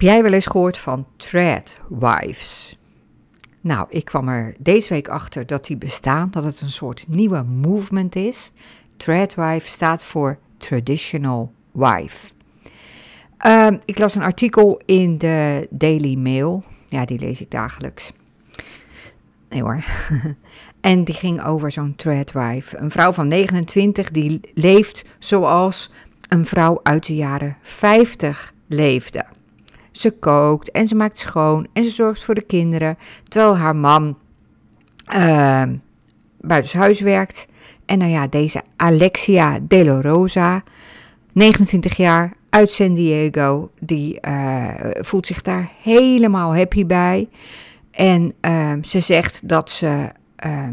Heb jij wel eens gehoord van threadwives? Nou, ik kwam er deze week achter dat die bestaan, dat het een soort nieuwe movement is. Threadwife staat voor Traditional Wife. Ehm, ik las een artikel in de Daily Mail. Ja, die lees ik dagelijks. Nee hoor. en die ging over zo'n threadwife. Een vrouw van 29 die leeft zoals een vrouw uit de jaren 50 leefde. Ze kookt en ze maakt schoon en ze zorgt voor de kinderen. Terwijl haar man uh, buitenshuis werkt. En nou ja, deze Alexia De La Rosa, 29 jaar, uit San Diego, die uh, voelt zich daar helemaal happy bij. En uh, ze zegt dat ze uh,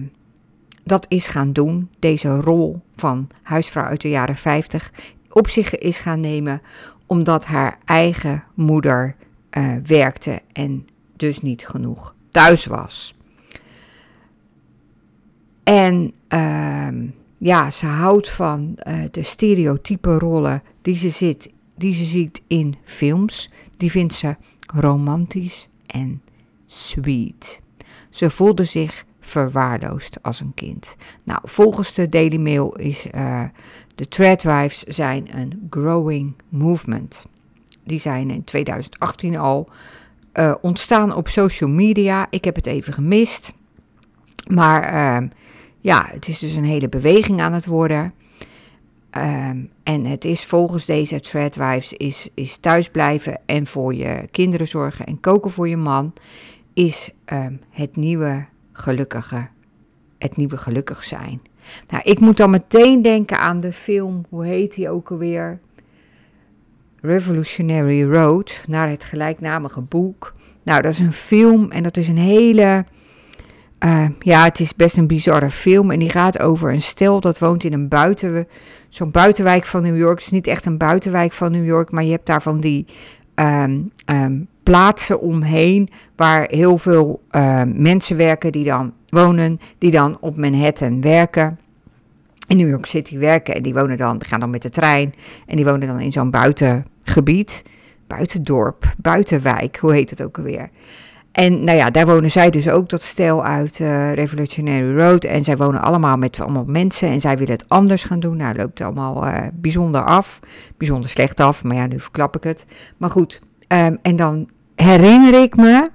dat is gaan doen, deze rol van huisvrouw uit de jaren 50, op zich is gaan nemen, omdat haar eigen moeder uh, werkte en dus niet genoeg thuis was. En uh, ja, ze houdt van uh, de stereotype rollen die ze, zit, die ze ziet in films. Die vindt ze romantisch en sweet. Ze voelde zich verwaarloosd als een kind. Nou, volgens de Daily Mail is uh, de Threadwives zijn een growing movement. Die zijn in 2018 al uh, ontstaan op social media. Ik heb het even gemist. Maar uh, ja, het is dus een hele beweging aan het worden. Um, en het is volgens deze Threadwives is, is thuisblijven en voor je kinderen zorgen en koken voor je man is um, het nieuwe gelukkige, het nieuwe gelukkig zijn. Nou, ik moet dan meteen denken aan de film, hoe heet die ook alweer? Revolutionary Road, naar het gelijknamige boek. Nou, dat is een film en dat is een hele. Uh, ja, het is best een bizarre film. En die gaat over een stel dat woont in een buiten, zo'n buitenwijk van New York. Het is niet echt een buitenwijk van New York, maar je hebt daar van die um, um, plaatsen omheen waar heel veel uh, mensen werken die dan wonen, die dan op Manhattan werken. In New York City werken en die wonen dan, die gaan dan met de trein en die wonen dan in zo'n buitengebied, buitendorp, buitenwijk, hoe heet het ook alweer. En nou ja, daar wonen zij dus ook, dat stel uit uh, Revolutionary Road. En zij wonen allemaal met allemaal mensen en zij willen het anders gaan doen. Nou, loopt allemaal uh, bijzonder af, bijzonder slecht af, maar ja, nu verklap ik het. Maar goed, um, en dan herinner ik me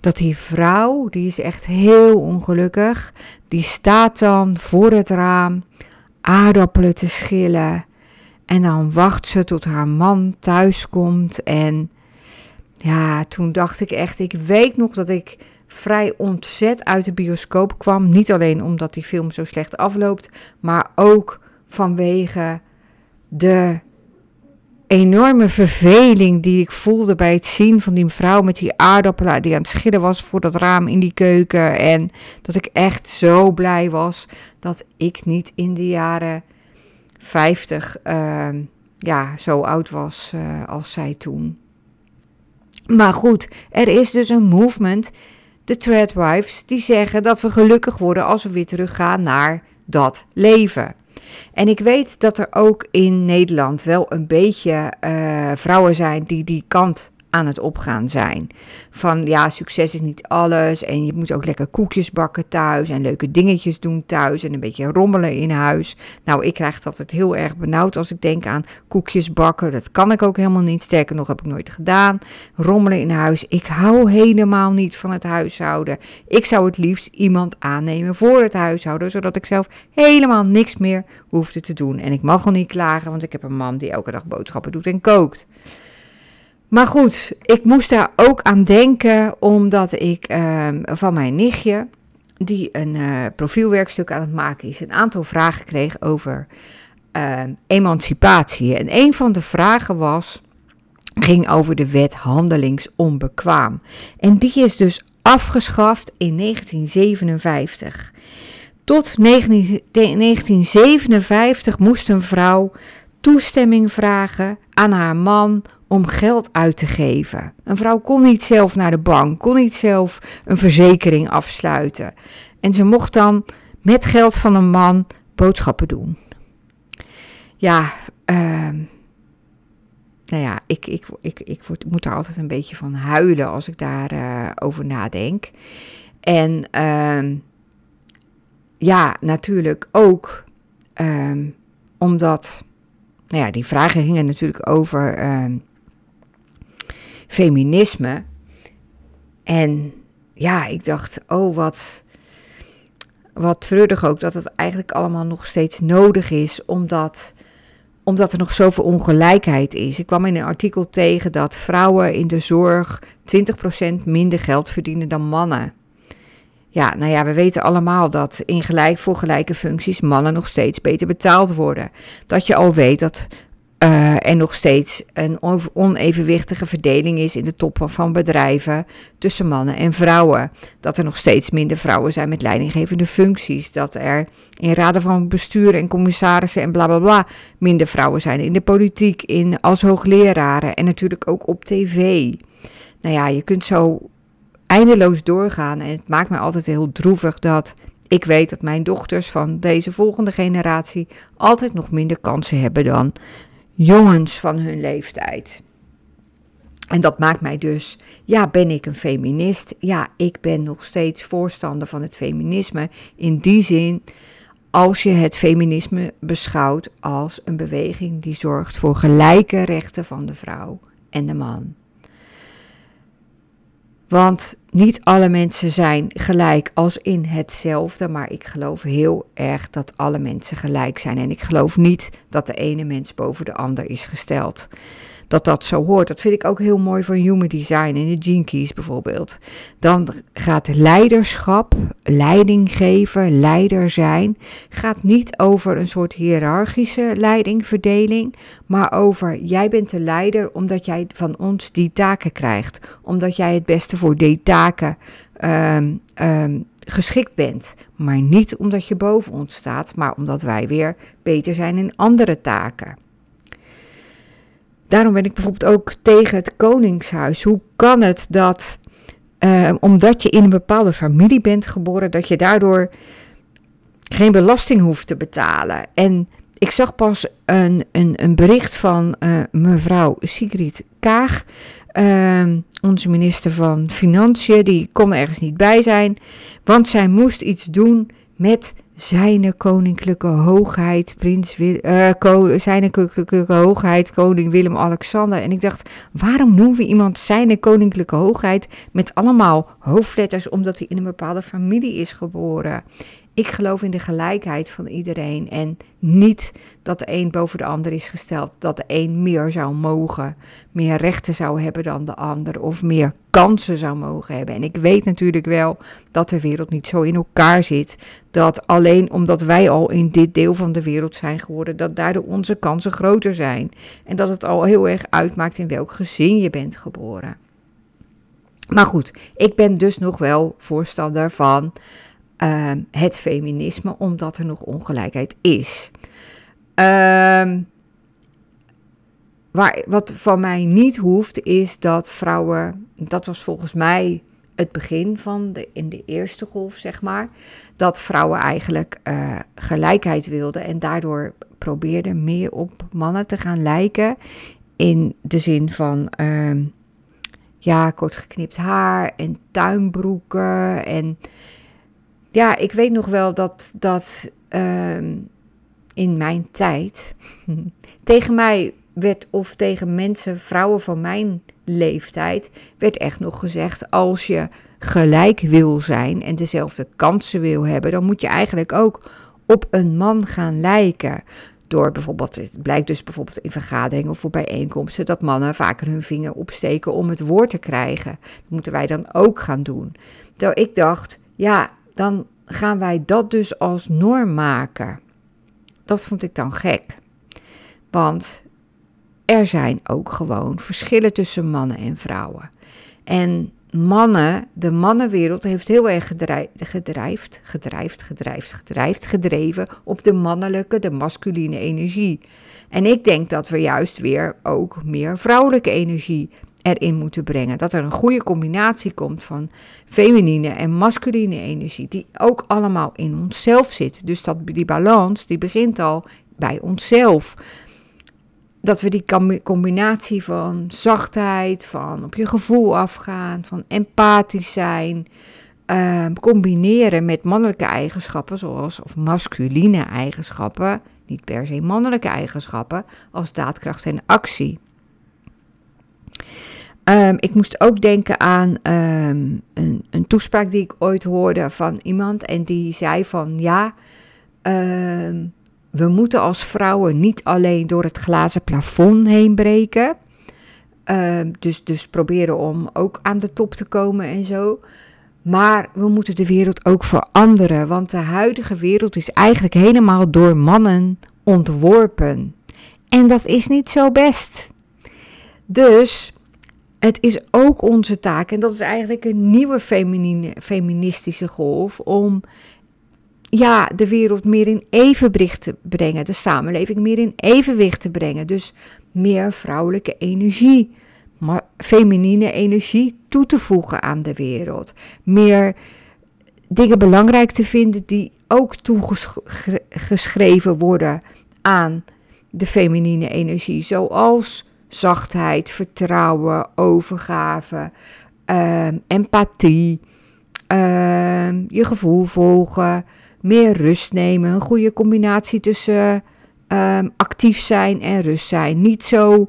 dat die vrouw, die is echt heel ongelukkig, die staat dan voor het raam aardappelen te schillen. En dan wacht ze tot haar man thuis komt. En ja, toen dacht ik echt, ik weet nog dat ik vrij ontzet uit de bioscoop kwam. Niet alleen omdat die film zo slecht afloopt, maar ook vanwege de enorme verveling die ik voelde bij het zien van die vrouw met die aardappelen die aan het schillen was voor dat raam in die keuken. En dat ik echt zo blij was dat ik niet in de jaren 50 uh, ja, zo oud was uh, als zij toen. Maar goed, er is dus een movement, de Threadwives, die zeggen dat we gelukkig worden als we weer teruggaan naar dat leven. En ik weet dat er ook in Nederland wel een beetje uh, vrouwen zijn die die kant aan het opgaan zijn. Van ja, succes is niet alles. En je moet ook lekker koekjes bakken thuis. En leuke dingetjes doen thuis. En een beetje rommelen in huis. Nou, ik krijg het altijd heel erg benauwd als ik denk aan koekjes bakken. Dat kan ik ook helemaal niet. Sterker nog, heb ik nooit gedaan. Rommelen in huis. Ik hou helemaal niet van het huishouden. Ik zou het liefst iemand aannemen voor het huishouden. Zodat ik zelf helemaal niks meer hoefde te doen. En ik mag al niet klagen, want ik heb een man die elke dag boodschappen doet en kookt. Maar goed, ik moest daar ook aan denken omdat ik uh, van mijn nichtje, die een uh, profielwerkstuk aan het maken is, een aantal vragen kreeg over uh, emancipatie. En een van de vragen was, ging over de wet handelingsonbekwaam. En die is dus afgeschaft in 1957. Tot 19, 1957 moest een vrouw toestemming vragen aan haar man om geld uit te geven. Een vrouw kon niet zelf naar de bank, kon niet zelf een verzekering afsluiten. En ze mocht dan met geld van een man boodschappen doen. Ja, uh, nou ja, ik, ik, ik, ik, word, moet daar altijd een beetje van huilen als ik daarover over nadenk. En ehm, ja, natuurlijk ook ehm, omdat, nou ja, die vragen gingen natuurlijk over ehm, feminisme. En ja, ik dacht, oh wat, wat treurig ook dat het eigenlijk allemaal nog steeds nodig is, omdat, omdat er nog zoveel ongelijkheid is. Ik kwam in een artikel tegen dat vrouwen in de zorg 20% minder geld verdienen dan mannen. Ja, nou ja, we weten allemaal dat in gelijk voor gelijke functies mannen nog steeds beter betaald worden. Dat je al weet dat uh, er nog steeds een onevenwichtige verdeling is in de toppen van bedrijven tussen mannen en vrouwen. Dat er nog steeds minder vrouwen zijn met leidinggevende functies. Dat er in raden van bestuur en commissarissen en bla bla bla minder vrouwen zijn in de politiek, in, als hoogleraren en natuurlijk ook op tv. Nou ja, je kunt zo eindeloos doorgaan. En het maakt me altijd heel droevig dat ik weet dat mijn dochters van deze volgende generatie altijd nog minder kansen hebben dan jongens van hun leeftijd. En dat maakt mij dus, ja, ben ik een feminist? Ja, ik ben nog steeds voorstander van het feminisme. In die zin, als je het feminisme beschouwt als een beweging die zorgt voor gelijke rechten van de vrouw en de man. Want niet alle mensen zijn gelijk als in hetzelfde, maar ik geloof heel erg dat alle mensen gelijk zijn. En ik geloof niet dat de ene mens boven de ander is gesteld dat dat zo hoort. Dat vind ik ook heel mooi van Human Design in de Gene bijvoorbeeld. Dan gaat leiderschap, leiding geven, leider zijn, gaat niet over een soort hiërarchische leidingverdeling, maar over jij bent de leider omdat jij van ons die taken krijgt, omdat jij het beste voor die taken um, um, geschikt bent. Maar niet omdat je boven ons staat, maar omdat wij weer beter zijn in andere taken. Daarom ben ik bijvoorbeeld ook tegen het Koningshuis. Hoe kan het dat, uh, omdat je in een bepaalde familie bent geboren, dat je daardoor geen belasting hoeft te betalen? En ik zag pas een, een, een bericht van uh, mevrouw Sigrid Kaag, uh, onze minister van Financiën. Die kon ergens niet bij zijn, want zij moest iets doen met zijn koninklijke hoogheid, prins Wil, uh, zijn koninklijke hoogheid, koning Willem-Alexander. En ik dacht, waarom noemen we iemand zijn koninklijke hoogheid met allemaal hoofdletters, omdat hij in een bepaalde familie is geboren? Ik geloof in de gelijkheid van iedereen en niet dat de een boven de ander is gesteld. Dat de een meer zou mogen, meer rechten zou hebben dan de ander of meer kansen zou mogen hebben. En ik weet natuurlijk wel dat de wereld niet zo in elkaar zit. Dat alleen omdat wij al in dit deel van de wereld zijn geworden, dat daardoor onze kansen groter zijn. En dat het al heel erg uitmaakt in welk gezin je bent geboren. Maar goed, ik ben dus nog wel voorstander van Ehm, het feminisme, omdat er nog ongelijkheid is. Uh, waar, wat van mij niet hoeft, is dat vrouwen, dat was volgens mij het begin van de, in de eerste golf, zeg maar, dat vrouwen eigenlijk uh, gelijkheid wilden en daardoor probeerden meer op mannen te gaan lijken. In de zin van, uh, ja, kort geknipt haar en tuinbroeken en ja, ik weet nog wel dat, dat ehm, in mijn tijd tegen mij werd, of tegen mensen, vrouwen van mijn leeftijd, werd echt nog gezegd: als je gelijk wil zijn en dezelfde kansen wil hebben, dan moet je eigenlijk ook op een man gaan lijken. Door bijvoorbeeld, het blijkt dus bijvoorbeeld in vergaderingen of voor bijeenkomsten dat mannen vaker hun vinger opsteken om het woord te krijgen. Dat moeten wij dan ook gaan doen. Terwijl ik dacht, ja, dan gaan wij dat dus als norm maken. Dat vond ik dan gek. Want er zijn ook gewoon verschillen tussen mannen en vrouwen. En mannen, de mannenwereld heeft heel erg gedrijfd, gedrijfd, gedrijfd, gedrijfd, gedreven op de mannelijke, de masculine energie. En ik denk dat we juist weer ook meer vrouwelijke energie erin moeten brengen. Dat er een goede combinatie komt van feminine en masculine energie, die ook allemaal in onszelf zit. Dus dat, die balans die begint al bij onszelf. dat we die combinatie van zachtheid, van op je gevoel afgaan, van empathisch zijn, uh, combineren met mannelijke eigenschappen, zoals of masculine eigenschappen, niet per se mannelijke eigenschappen, als daadkracht en actie. Um, ik moest ook denken aan um, een, een, toespraak die ik ooit hoorde van iemand en die zei van ja, um, we moeten als vrouwen niet alleen door het glazen plafond heen breken. Dus, dus proberen om ook aan de top te komen en zo. Maar we moeten de wereld ook veranderen. Want de huidige wereld is eigenlijk helemaal door mannen ontworpen. En dat is niet zo best. Dus het is ook onze taak, en dat is eigenlijk een nieuwe feminine, feministische golf, om ja, de wereld meer in evenwicht te brengen, de samenleving meer in evenwicht te brengen. Dus meer vrouwelijke energie, maar feminine energie toe te voegen aan de wereld. Meer dingen belangrijk te vinden die ook toegeschreven worden aan de feminine energie, zoals zachtheid, vertrouwen, overgave, ehm, empathie, ehm, je gevoel volgen meer rust nemen. Een goede combinatie tussen um, actief zijn en rust zijn. Niet zo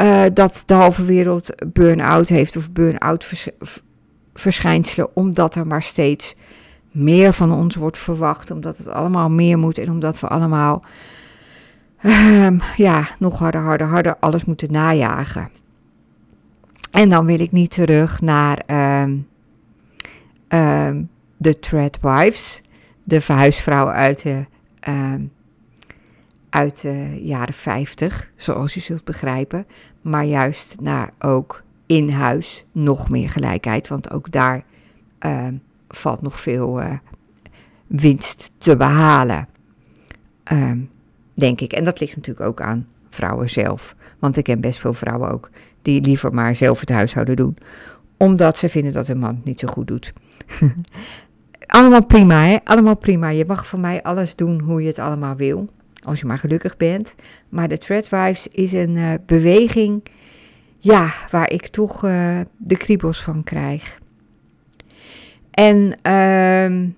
uh, dat de halve wereld burn-out heeft of burn-out vers verschijnselen, omdat er maar steeds meer van ons wordt verwacht, omdat het allemaal meer moet en omdat we allemaal um, ja, nog harder, harder, harder alles moeten najagen. En dan wil ik niet terug naar um, um, de Threadwives de verhuisvrouw uit de, ehm, uit de jaren 50, zoals u zult begrijpen. Maar juist naar ook in huis nog meer gelijkheid, want ook daar ehm, valt nog veel uh, winst te behalen. Ehm, denk ik. En dat ligt natuurlijk ook aan vrouwen zelf. Want ik ken best veel vrouwen ook die liever maar zelf het huishouden doen. Omdat ze vinden dat hun man het niet zo goed doet. Allemaal prima, hè? Allemaal prima. Je mag voor mij alles doen hoe je het allemaal wil. Als je maar gelukkig bent. Maar de Threadwives is een uh, beweging. Ja, waar ik toch uh, de kriebels van krijg. En um,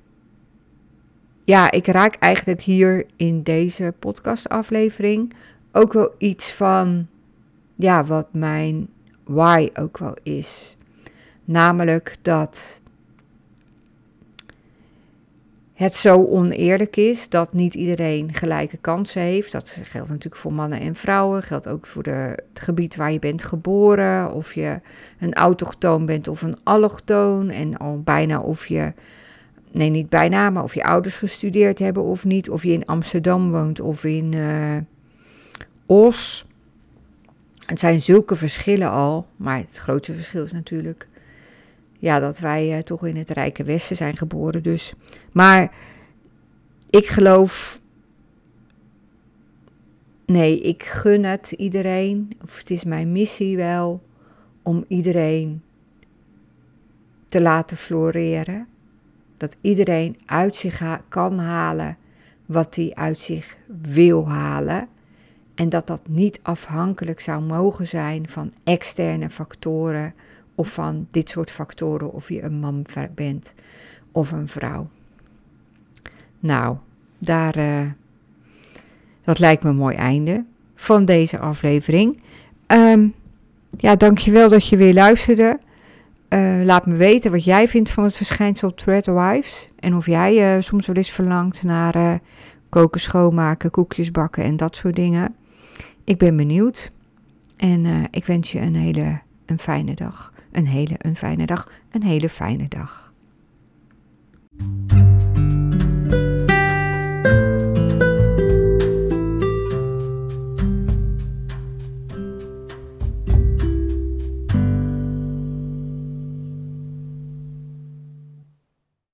ja, ik raak eigenlijk hier in deze podcastaflevering ook wel iets van. Ja, wat mijn why ook wel is. Namelijk dat het zo oneerlijk is dat niet iedereen gelijke kansen heeft. Dat geldt natuurlijk voor mannen en vrouwen, geldt ook voor de, het gebied waar je bent geboren, of je een autochtoon bent of een allochtoon en al bijna of je, nee niet bijna, maar of je ouders gestudeerd hebben of niet, of je in Amsterdam woont of in uh, Os. Het zijn zulke verschillen al, maar het grootste verschil is natuurlijk ja, dat wij uh, toch in het rijke Westen zijn geboren. Dus. Maar ik geloof. Nee, ik gun het iedereen. Of het is mijn missie wel om iedereen te laten floreren. Dat iedereen uit zich kan halen wat hij uit zich wil halen. En dat dat niet afhankelijk zou mogen zijn van externe factoren of van dit soort factoren, of je een man bent of een vrouw. Nou, daar, uh, dat lijkt me een mooi einde van deze aflevering. Um, ja, dankjewel dat je weer luisterde. Uh, laat me weten wat jij vindt van het verschijnsel Threadwives. En of jij uh, soms wel eens verlangt naar uh, koken, schoonmaken, koekjes bakken en dat soort dingen. Ik ben benieuwd. En ik wens je een hele een fijne dag een hele een fijne dag, een hele fijne dag.